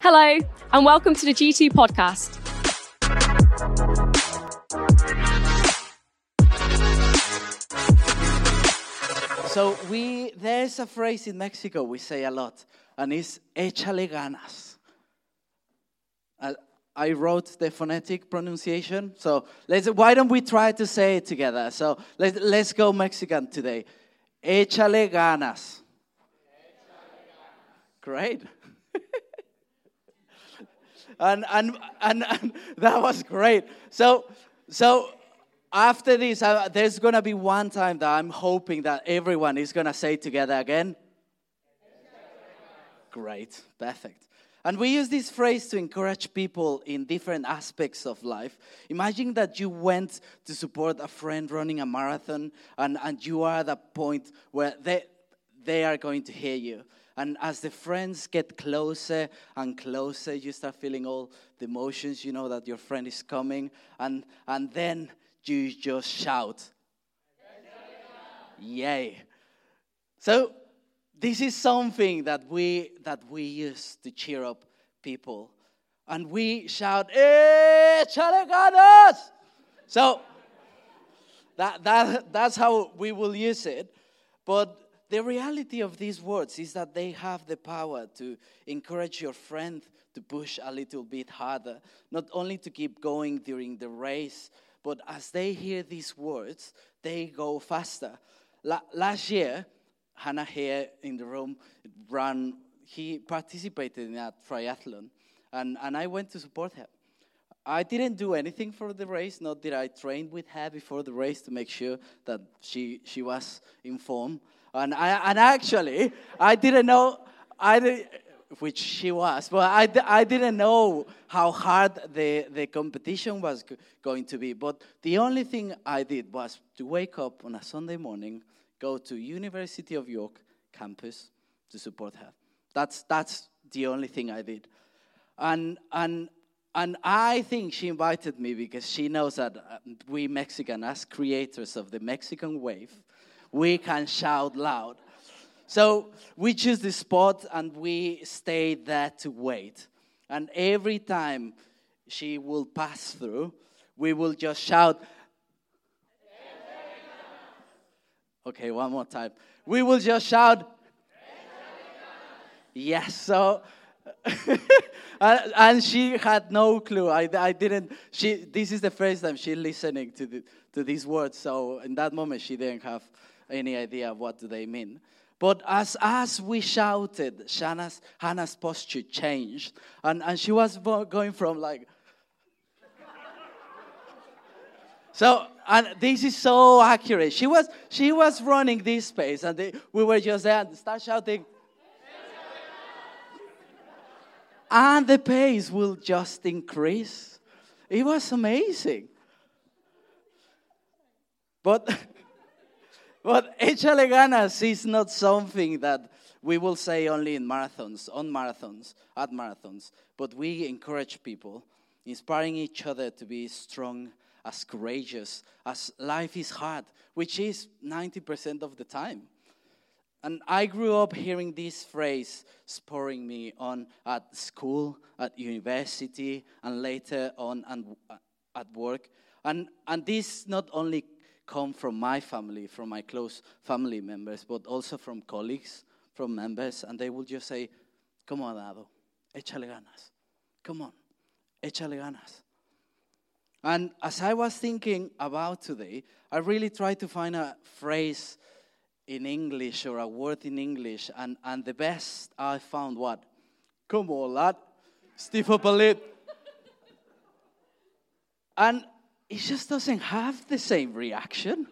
Hello, and welcome to the G2 podcast. So we there's a phrase in Mexico we say a lot, and it's échale ganas. I wrote the phonetic pronunciation, so let's. Why don't we try to say it together? So let's let's go Mexican today. Échale ganas. Great. and, and and and that was great. So so after this, there's going to be one time that I'm hoping that everyone is going to say together again. Great, perfect. And we use this phrase to encourage people in different aspects of life. Imagine that you went to support a friend running a marathon, and, and you are at a point where they, they are going to hear you. And as the friends get closer and closer, you start feeling all the emotions, you know that your friend is coming. And, and then you just shout, Yay. So this is something that we that we use to cheer up people. And we shout, Eh, ganas! So that, that, that's how we will use it. But the reality of these words is that they have the power to encourage your friend to push a little bit harder, not only to keep going during the race, but as they hear these words, they go faster. La- last year, Hannah here in the room ran, he participated in a triathlon, and, and I went to support her. I didn't do anything for the race, not that I trained with her before the race to make sure that she, she was informed. And, I, and actually, I didn't know, I did, which she was. But I, I didn't know how hard the, the competition was going to be. But the only thing I did was to wake up on a Sunday morning, go to University of York campus to support her. That's, that's the only thing I did. And, and, and I think she invited me because she knows that uh, we Mexican, as creators of the Mexican wave, we can shout loud. So we choose the spot and we stay there to wait. And every time she will pass through, we will just shout. Okay, one more time. We will just shout. Yes, so. and she had no clue. I, I didn't. She. This is the first time she listening to the, to these words. So in that moment, she didn't have any idea of what do they mean. But as, as we shouted, Hannah's, Hannah's posture changed. And, and she was going from like, so, and this is so accurate. She was, she was running this pace, and they, we were just there and start shouting. and the pace will just increase. It was amazing. But But échale ganas is not something that we will say only in marathons, on marathons, at marathons, but we encourage people, inspiring each other to be strong, as courageous, as life is hard, which is 90% of the time. And I grew up hearing this phrase spurring me on at school, at university, and later on and uh, at work. And, and this not only come from my family, from my close family members, but also from colleagues, from members, and they will just say, Come on, Dado, échale ganas. Come on, échale ganas. And as I was thinking about today, I really tried to find a phrase in English or a word in English, and, and the best I found what? Come on, lad. Stiff up a lip. And it just doesn't have the same reaction.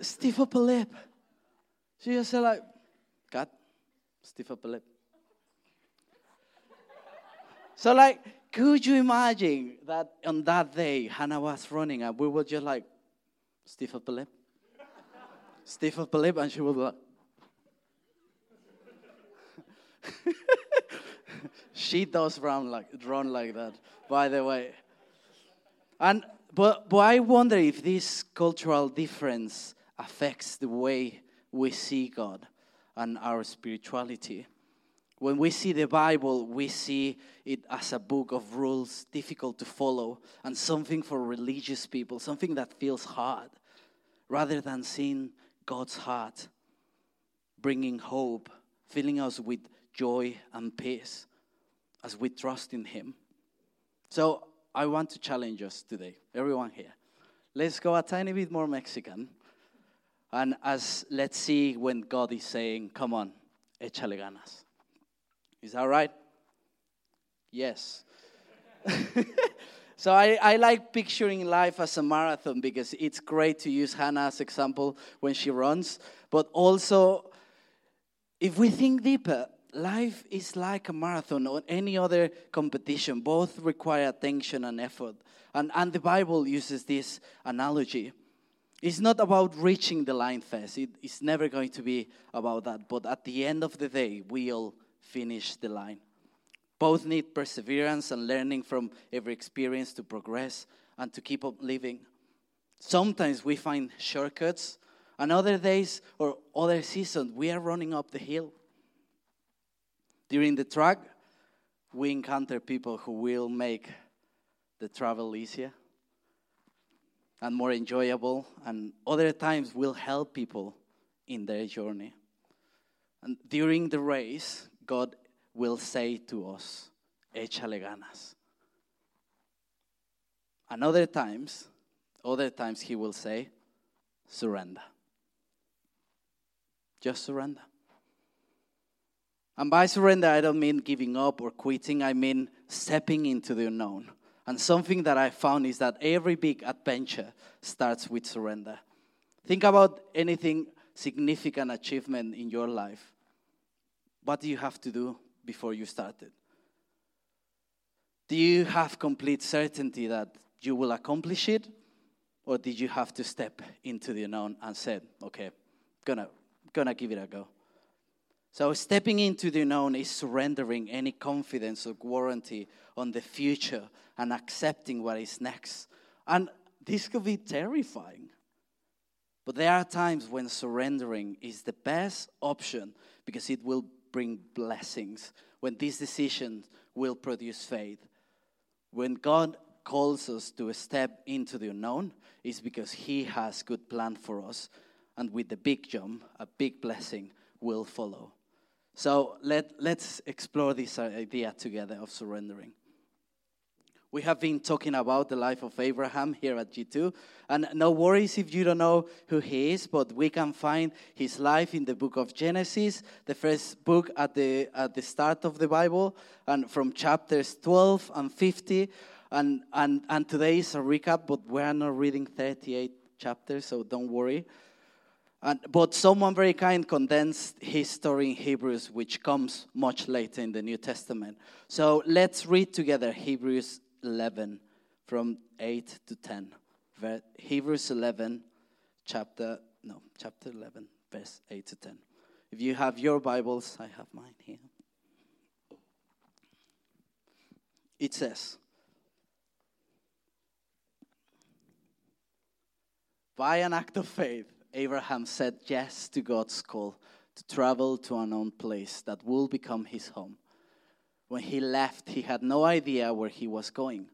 Stiff upper lip. She just said like, God, stiff upper lip. So like, could you imagine that on that day Hannah was running and we were just like, stiff upper lip, stiff upper lip, and she was like. she does run like run like that, by the way. And but, but I wonder if this cultural difference affects the way we see God and our spirituality. When we see the Bible, we see it as a book of rules difficult to follow and something for religious people, something that feels hard, rather than seeing God's heart bringing hope, filling us with joy and peace as we trust in Him. So I want to challenge us today, everyone here. Let's go a tiny bit more Mexican. And as let's see when God is saying, Come on, échale ganas. Is that right? Yes. so I, I like picturing life as a marathon because it's great to use Hannah as example when she runs. But also, if we think deeper, life is like a marathon or any other competition. Both require attention and effort. And, and the Bible uses this analogy. It's not about reaching the line first. It, it's never going to be about that. But at the end of the day, we'll finish the line. Both need perseverance and learning from every experience to progress and to keep up living. Sometimes we find shortcuts, and other days or other seasons, we are running up the hill. During the track, we encounter people who will make the travel easier and more enjoyable, and other times will help people in their journey. And during the race, God will say to us, échale ganas. And other times, other times he will say, surrender. Just surrender. And by surrender, I don't mean giving up or quitting, I mean stepping into the unknown. And something that I found is that every big adventure starts with surrender. Think about anything significant achievement in your life. What do you have to do before you started? Do you have complete certainty that you will accomplish it? Or did you have to step into the unknown and said, okay, gonna, gonna give it a go? So, stepping into the unknown is surrendering any confidence or warranty on the future and accepting what is next. And this could be terrifying. But there are times when surrendering is the best option because it will bring blessings, when these decisions will produce faith. When God calls us to step into the unknown, is because He has good plan for us, and with the big jump, a big blessing will follow. So let, let's explore this uh, idea together of surrendering. We have been talking about the life of Abraham here at G2. And no worries if you don't know who he is, but we can find his life in the book of Genesis, the first book at the, at the start of the Bible, and from chapters 12 and 50. And, and, and today is a recap, but we are not reading 38 chapters, so don't worry. And, but someone very kind condensed his story in Hebrews, which comes much later in the New Testament. So let's read together Hebrews 11 from 8 to 10. Hebrews 11, chapter, no, chapter 11, verse 8 to 10. If you have your Bibles, I have mine here. It says, By an act of faith, Abraham said yes to God's call to travel to an unknown place that will become his home. When he left, he had no idea where he was going.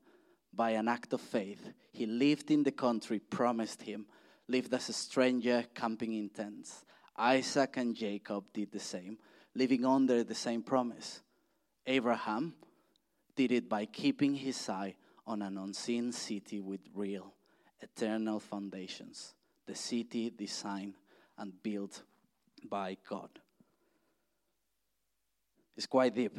By an act of faith, he lived in the country promised him, lived as a stranger, camping in tents. Isaac and Jacob did the same, living under the same promise. Abraham did it by keeping his eye on an unseen city with real, eternal foundations, the city designed and built by God. It's quite deep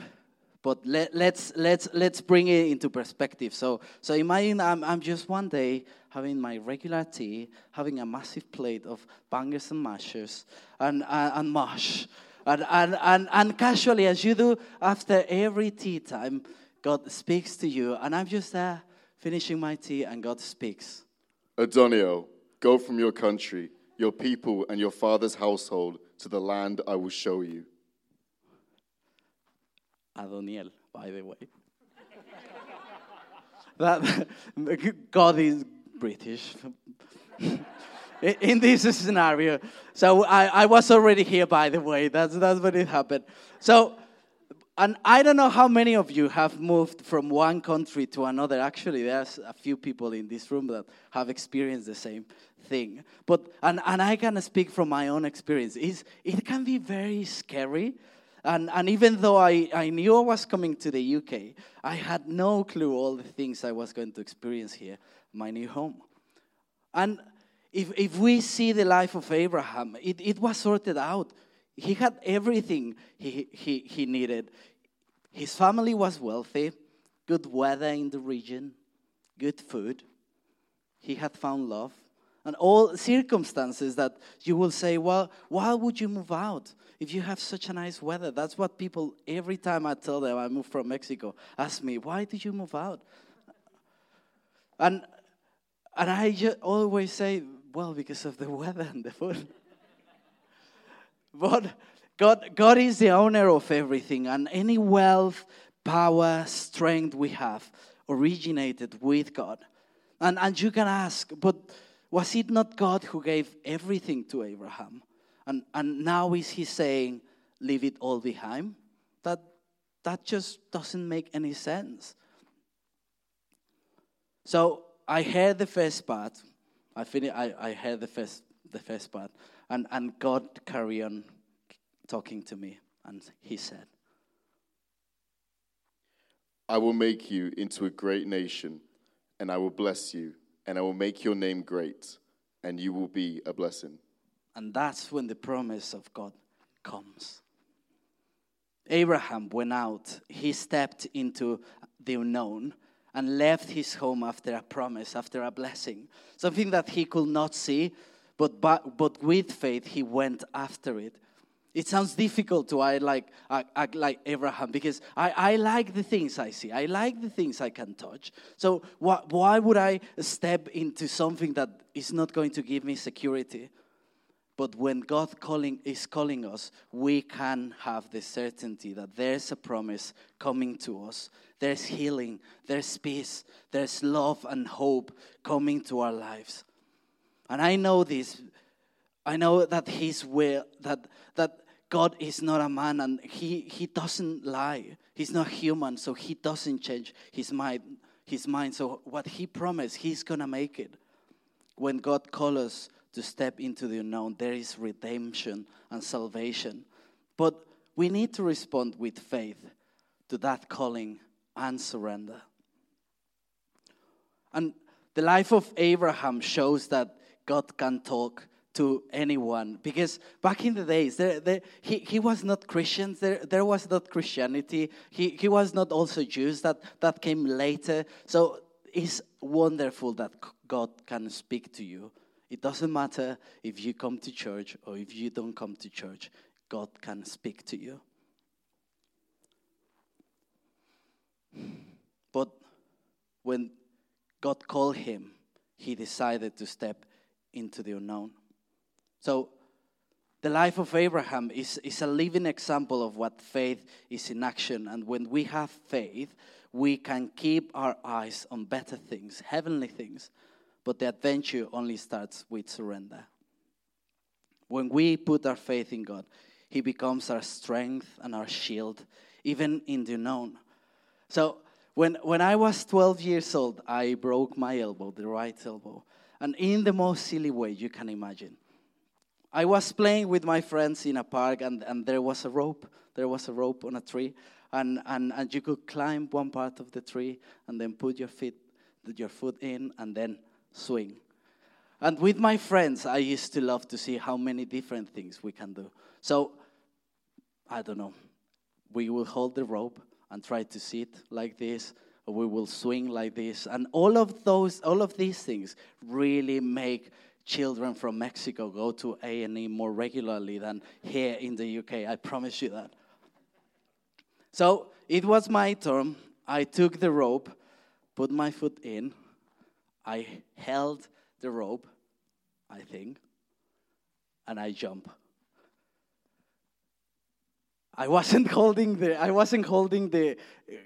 but let, us let's, let's let's bring it into perspective. So so imagine I'm I'm just one day having my regular tea, having a massive plate of bangers and mashers and and, and mash, and, and and and casually as you do after every tea time, God speaks to you, and I'm just there finishing my tea, and God speaks. Adonio, go from your country, your people, and your father's household to the land I will show you. Adoniel, by the way. that God is British. in this scenario. So I, I was already here, by the way. That's, that's what it happened. So and I don't know how many of you have moved from one country to another. Actually, there's a few people in this room that have experienced the same thing. But and, and I can speak from my own experience. It's, it can be very scary. And, and even though I, I knew I was coming to the UK, I had no clue all the things I was going to experience here, my new home. And if, if we see the life of Abraham, it, it was sorted out. He had everything he, he, he needed. His family was wealthy, good weather in the region, good food. He had found love. And all circumstances that you will say, well, why would you move out if you have such a nice weather? That's what people, every time I tell them I moved from Mexico, ask me, why did you move out? And, and I always say, well, because of the weather and the food. But God, God is the owner of everything, and any wealth, power, strength we have originated with God. And, and you can ask, but was it not God who gave everything to Abraham? And, and now is he saying, leave it all behind? That, that just doesn't make any sense. So I heard the first part. I, fin- I, I heard the first, the first part. And, and God carry on talking to me, and he said, I will make you into a great nation, and I will bless you, and I will make your name great, and you will be a blessing. And that's when the promise of God comes. Abraham went out, he stepped into the unknown and left his home after a promise, after a blessing, something that he could not see, but, but, but with faith he went after it. It sounds difficult to I like, act like Abraham because I, I like the things I see. I like the things I can touch. So why, why would I step into something that is not going to give me security? But when God calling, is calling us, we can have the certainty that there's a promise coming to us. There's healing, there's peace, there's love and hope coming to our lives. And I know this. I know that His will, that, that God is not a man and he, he doesn't lie. He's not human, so he doesn't change his mind. His mind. So what he promised, he's gonna make it. When God calls us to step into the unknown, there is redemption and salvation. But we need to respond with faith to that calling and surrender. And the life of Abraham shows that God can talk to anyone. Because back in the days there, there, he, he was not christian there, there was not christianity. He, he was not also jews that, that came later. So it's wonderful that god can speak to you. It doesn't matter if you come to church or if you don't come to church god can speak to you. But when god called him he decided to step into the unknown so, the life of Abraham is, is a living example of what faith is in action. And when we have faith, we can keep our eyes on better things, heavenly things. But the adventure only starts with surrender. When we put our faith in God, He becomes our strength and our shield, even in the unknown. So, when, when I was 12 years old, I broke my elbow, the right elbow, and in the most silly way you can imagine. I was playing with my friends in a park, and, and there was a rope. There was a rope on a tree, and, and, and you could climb one part of the tree and then put your feet, your foot in, and then swing. And with my friends, I used to love to see how many different things we can do. So, I don't know. We will hold the rope and try to sit like this, we will swing like this, and all of those, all of these things really make children from Mexico go to A&E more regularly than here in the UK. I promise you that. So it was my turn. I took the rope, put my foot in. I held the rope, I think, and I jump. I wasn't holding the I wasn't holding the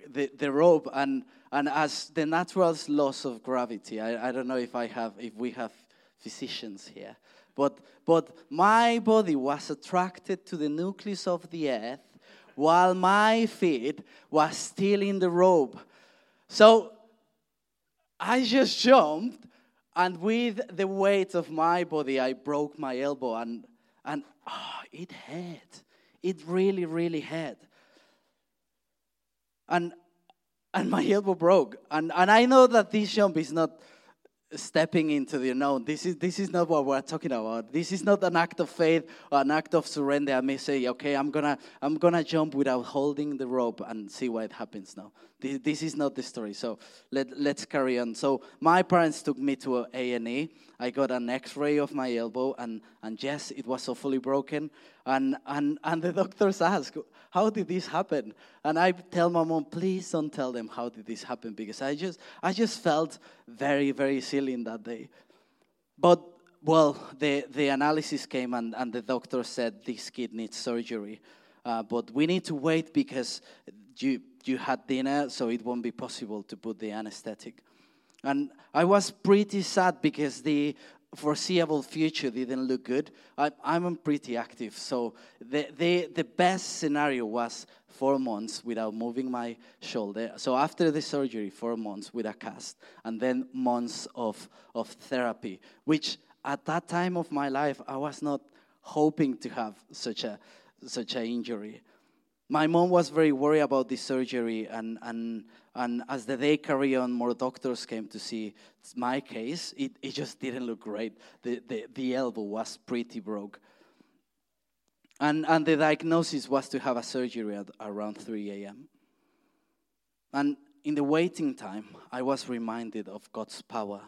the, the rope and and as the natural laws of gravity. I, I don't know if I have if we have physicians here. But, but my body was attracted to the nucleus of the earth while my feet was still in the rope. So I just jumped, and with the weight of my body, I broke my elbow, and, and oh, it hurt. It really, really had. And, and my elbow broke. And, and I know that this jump is not stepping into the unknown. This is, this is not what we're talking about. This is not an act of faith or an act of surrender. I may say, okay, I'm gonna, I'm gonna jump without holding the rope and see what happens now. This, this is not the story. So let, let's carry on. So my parents took me to A&E. I got an X-ray of my elbow, and, and yes, it was so fully broken. And, and, and the doctors ask, how did this happen? And I tell my mom, please don't tell them how did this happen because I just, I just felt very, very silly in that day. But well, the, the analysis came and, and the doctor said this kid needs surgery. Uh, but we need to wait because you, you had dinner, so it won't be possible to put the anesthetic. And I was pretty sad because the foreseeable future didn't look good. I, am pretty active, so the, the, the best scenario was four months without moving my shoulder. So after the surgery, four months with a cast, and then months of, of therapy, which at that time of my life, I was not hoping to have such a such an injury. My mom was very worried about this surgery, and, and and as the day carried on, more doctors came to see my case. It, it just didn't look great. The, the, the elbow was pretty broke. And, and the diagnosis was to have a surgery at around 3 a.m. And in the waiting time, I was reminded of God's power.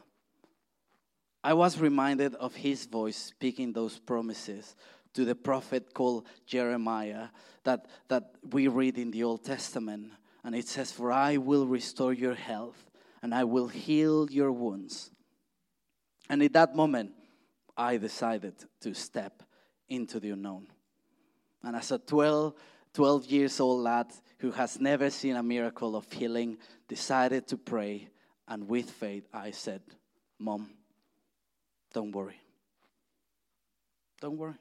I was reminded of His voice speaking those promises to the prophet called Jeremiah that, that we read in the Old Testament. And it says, For I will restore your health and I will heal your wounds. And in that moment, I decided to step into the unknown. And as a 12, 12 years old lad who has never seen a miracle of healing, decided to pray. And with faith, I said, Mom, don't worry. Don't worry.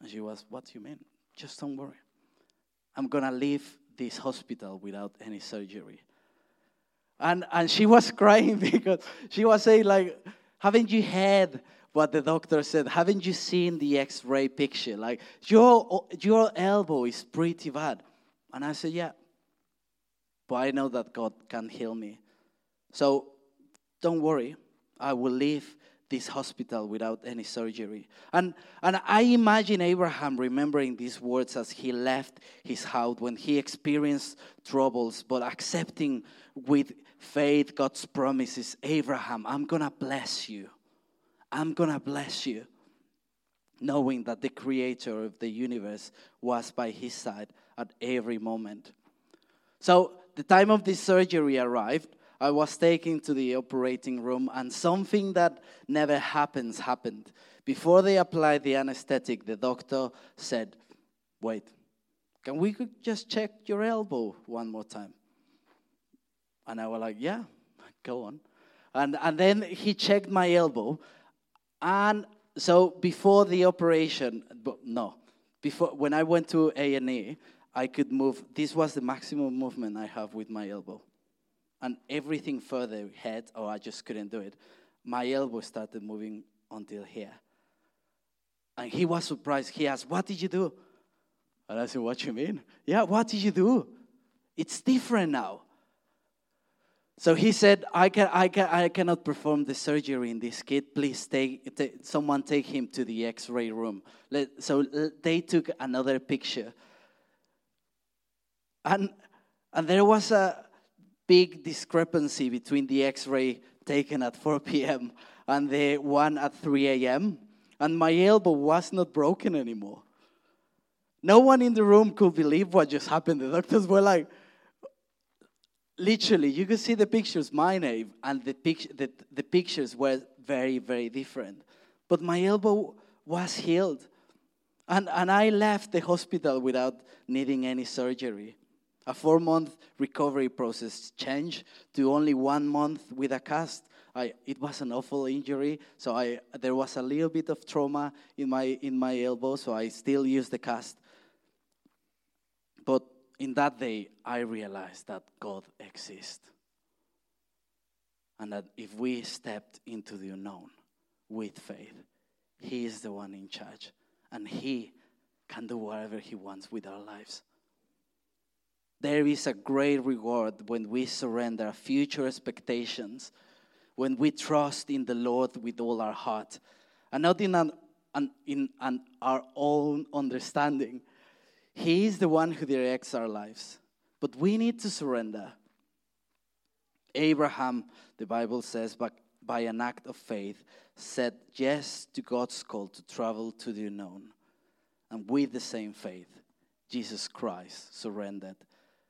And she was, What do you mean? Just don't worry. I'm going to leave this hospital without any surgery. And, and she was crying because she was saying, like, haven't you heard what the doctor said? Haven't you seen the x-ray picture? Like, your, your elbow is pretty bad. And I said, yeah. But I know that God can heal me. So don't worry. I will leave this hospital without any surgery. And, and I imagine Abraham remembering these words as he left his house when he experienced troubles, but accepting with faith God's promises Abraham, I'm going to bless you. I'm going to bless you. Knowing that the creator of the universe was by his side at every moment. So the time of this surgery arrived, I was taken to the operating room, and something that never happens happened. Before they applied the anesthetic, the doctor said, Wait, can we just check your elbow one more time? And I was like, Yeah, go on. And, and then he checked my elbow. And so before the operation, no, before when I went to A&E, I could move. This was the maximum movement I have with my elbow and everything further ahead, or I just couldn't do it. My elbow started moving until here. And he was surprised. He asked, What did you do? And I said, What you mean? Yeah, what did you do? It's different now. So he said, I, can, I, can, I cannot perform the surgery in this kid. Please take, take someone take him to the x ray room. Let, so they took another picture. And, and there was a, big discrepancy between the x ray taken at 4 p.m. and the one at 3 a.m., and my elbow was not broken anymore. No one in the room could believe what just happened. The doctors were like, literally, you could see the pictures, my name, and the, pic- the, the pictures were very, very different. But my elbow was healed. And, and I left the hospital without needing any surgery. A four month recovery process changed to only one month with a cast. I, it was an awful injury, so I, there was a little bit of trauma in my, in my elbow, so I still use the cast. But in that day, I realized that God exists. And that if we stepped into the unknown with faith, He is the one in charge. And He can do whatever He wants with our lives. There is a great reward when we surrender future expectations, when we trust in the Lord with all our heart, and not in, an, an, in an, our own understanding. He is the one who directs our lives, but we need to surrender. Abraham, the Bible says, by, by an act of faith, said yes to God's call to travel to the unknown. And with the same faith, Jesus Christ surrendered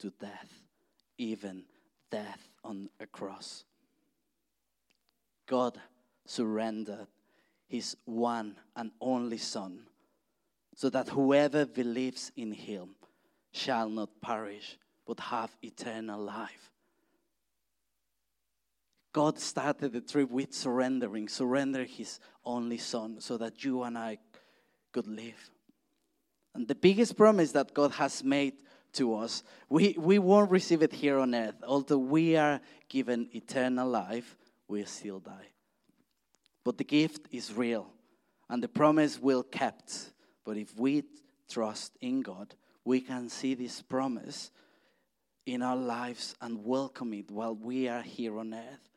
to death, even death on a cross. God surrendered his one and only Son, so that whoever believes in him shall not perish, but have eternal life. God started the trip with surrendering, surrender his only Son, so that you and I could live. And the biggest promise that God has made to us. We, we won't receive it here on earth. Although we are given eternal life, we still die. But the gift is real, and the promise will kept. But if we trust in God, we can see this promise in our lives and welcome it while we are here on earth.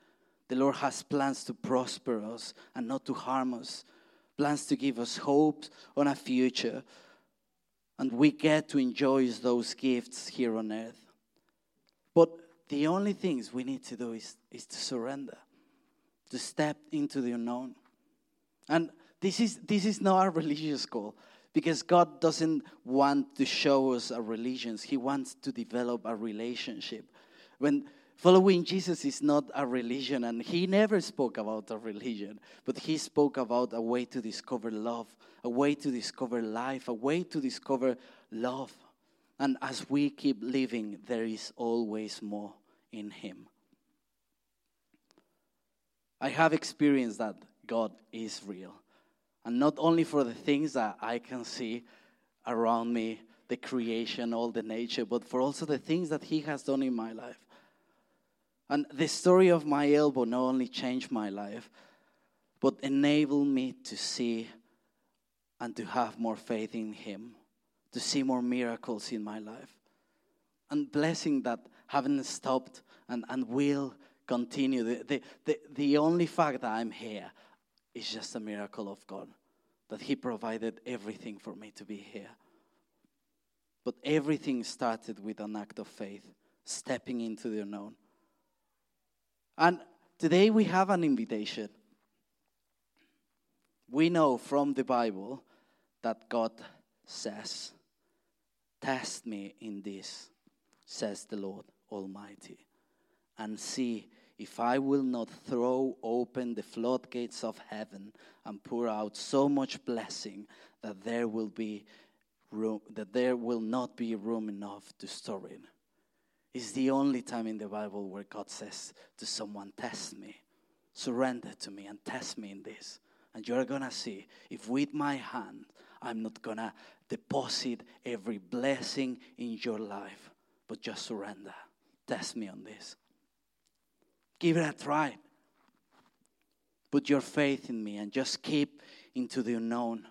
The Lord has plans to prosper us and not to harm us, plans to give us hope on a future and we get to enjoy those gifts here on earth. But the only things we need to do is, is to surrender, to step into the unknown. And this is, this is not a religious call because God doesn't want to show us a religion, He wants to develop a relationship. When following Jesus is not a religion, and He never spoke about a religion, but He spoke about a way to discover love a way to discover life, a way to discover love. And as we keep living, there is always more in Him. I have experienced that God is real. And not only for the things that I can see around me, the creation, all the nature, but for also the things that He has done in my life. And the story of my elbow not only changed my life, but enabled me to see and to have more faith in Him, to see more miracles in my life. And blessing that haven't stopped and, and will continue. The, the, the, the only fact that I'm here is just a miracle of God, that He provided everything for me to be here. But everything started with an act of faith, stepping into the unknown. And today we have an invitation. We know from the Bible that God says, Test me in this, says the Lord Almighty, and see if I will not throw open the floodgates of heaven and pour out so much blessing that there will be room that there will not be room enough to store it. It's the only time in the Bible where God says to someone, Test me, surrender to me, and test me in this. And you're gonna see if with my hand I'm not going to deposit every blessing in your life, but just surrender. Test me on this. Give it a try. Put your faith in me and just keep into the unknown,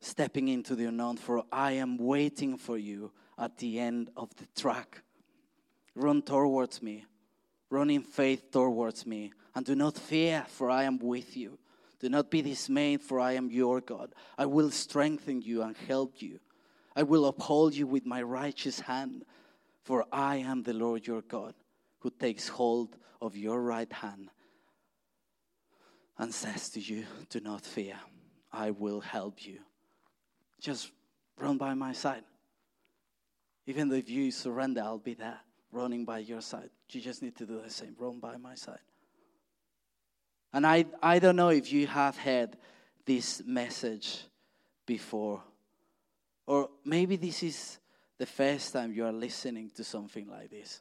stepping into the unknown, for I am waiting for you at the end of the track. Run towards me, run in faith towards me, and do not fear, for I am with you. Do not be dismayed, for I am your God. I will strengthen you and help you. I will uphold you with my righteous hand, for I am the Lord your God, who takes hold of your right hand and says to you, Do not fear, I will help you. Just run by my side. Even if you surrender, I'll be there, running by your side. You just need to do the same, run by my side. And I, I don't know if you have heard this message before, or maybe this is the first time you are listening to something like this.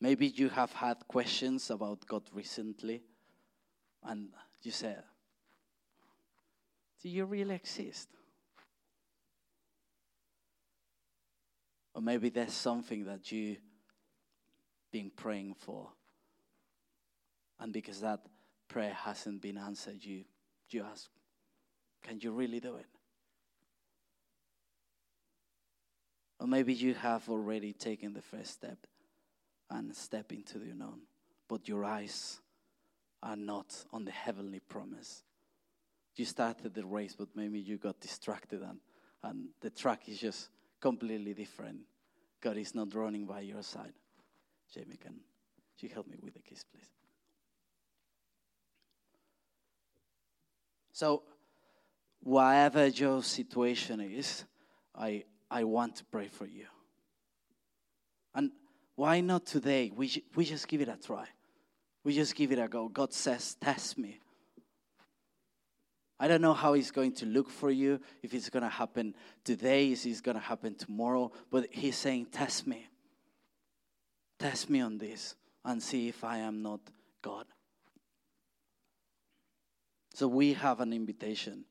Maybe you have had questions about God recently, and you said, Do you really exist? Or maybe there's something that you've been praying for, and because that prayer hasn't been answered, you, you ask, Can you really do it? Or maybe you have already taken the first step and step into the unknown, but your eyes are not on the heavenly promise. You started the race, but maybe you got distracted and, and the track is just completely different. God is not running by your side. Jamie, can you help me with the kiss, please? So, whatever your situation is, I, I want to pray for you. And why not today? We, we just give it a try. We just give it a go. God says, Test me. I don't know how he's going to look for you, if it's going to happen today, if it's going to happen tomorrow, but He's saying, Test me. Test me on this and see if I am not God. So we have an invitation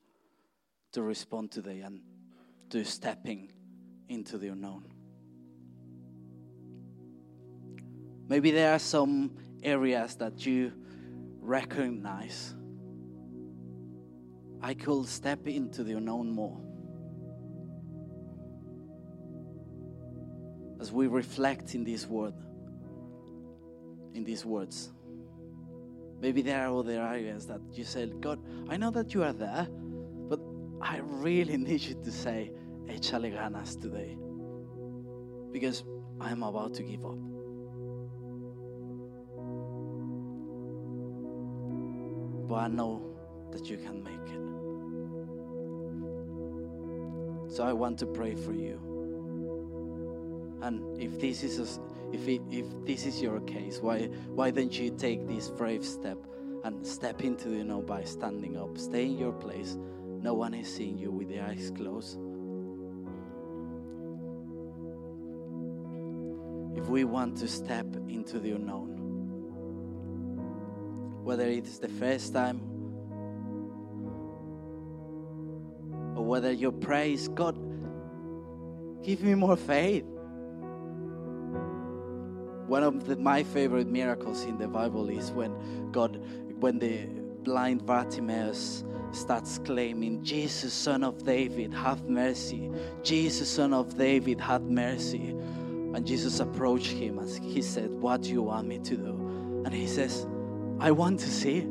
to respond today and to stepping into the unknown. Maybe there are some areas that you recognize. I could step into the unknown more. As we reflect in this word, in these words, maybe there are other areas that you said, God, I know that you are there, but I really need you to say, échale ganas today. Because I'm about to give up. but I know that you can make it. So I want to pray for you. And if this is a, if it, if this is your case, why why don't you take this brave step and step into you know by standing up, stay in your place. No one is seeing you with the eyes closed. If we want to step into the unknown, whether it's the first time whether your praise, God, give me more faith. One of the, my favorite miracles in the Bible is when God, when the blind Bartimaeus starts claiming, Jesus, son of David, have mercy. Jesus, son of David, have mercy. And Jesus approached him and he said, What do you want me to do? And he says, I want to see.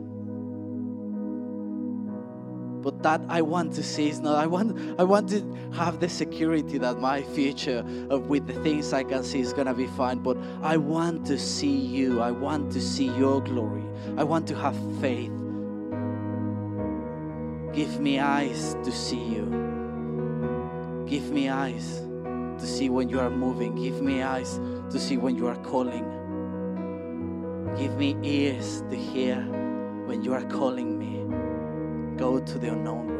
But that I want to see is not, I want, I want to have the security that my future with the things I can see is going to be fine. But I want to see you. I want to see your glory. I want to have faith. Give me eyes to see you. Give me eyes to see when you are moving. Give me eyes to see when you are calling. Give me ears to hear when you are calling me. Go to the unknown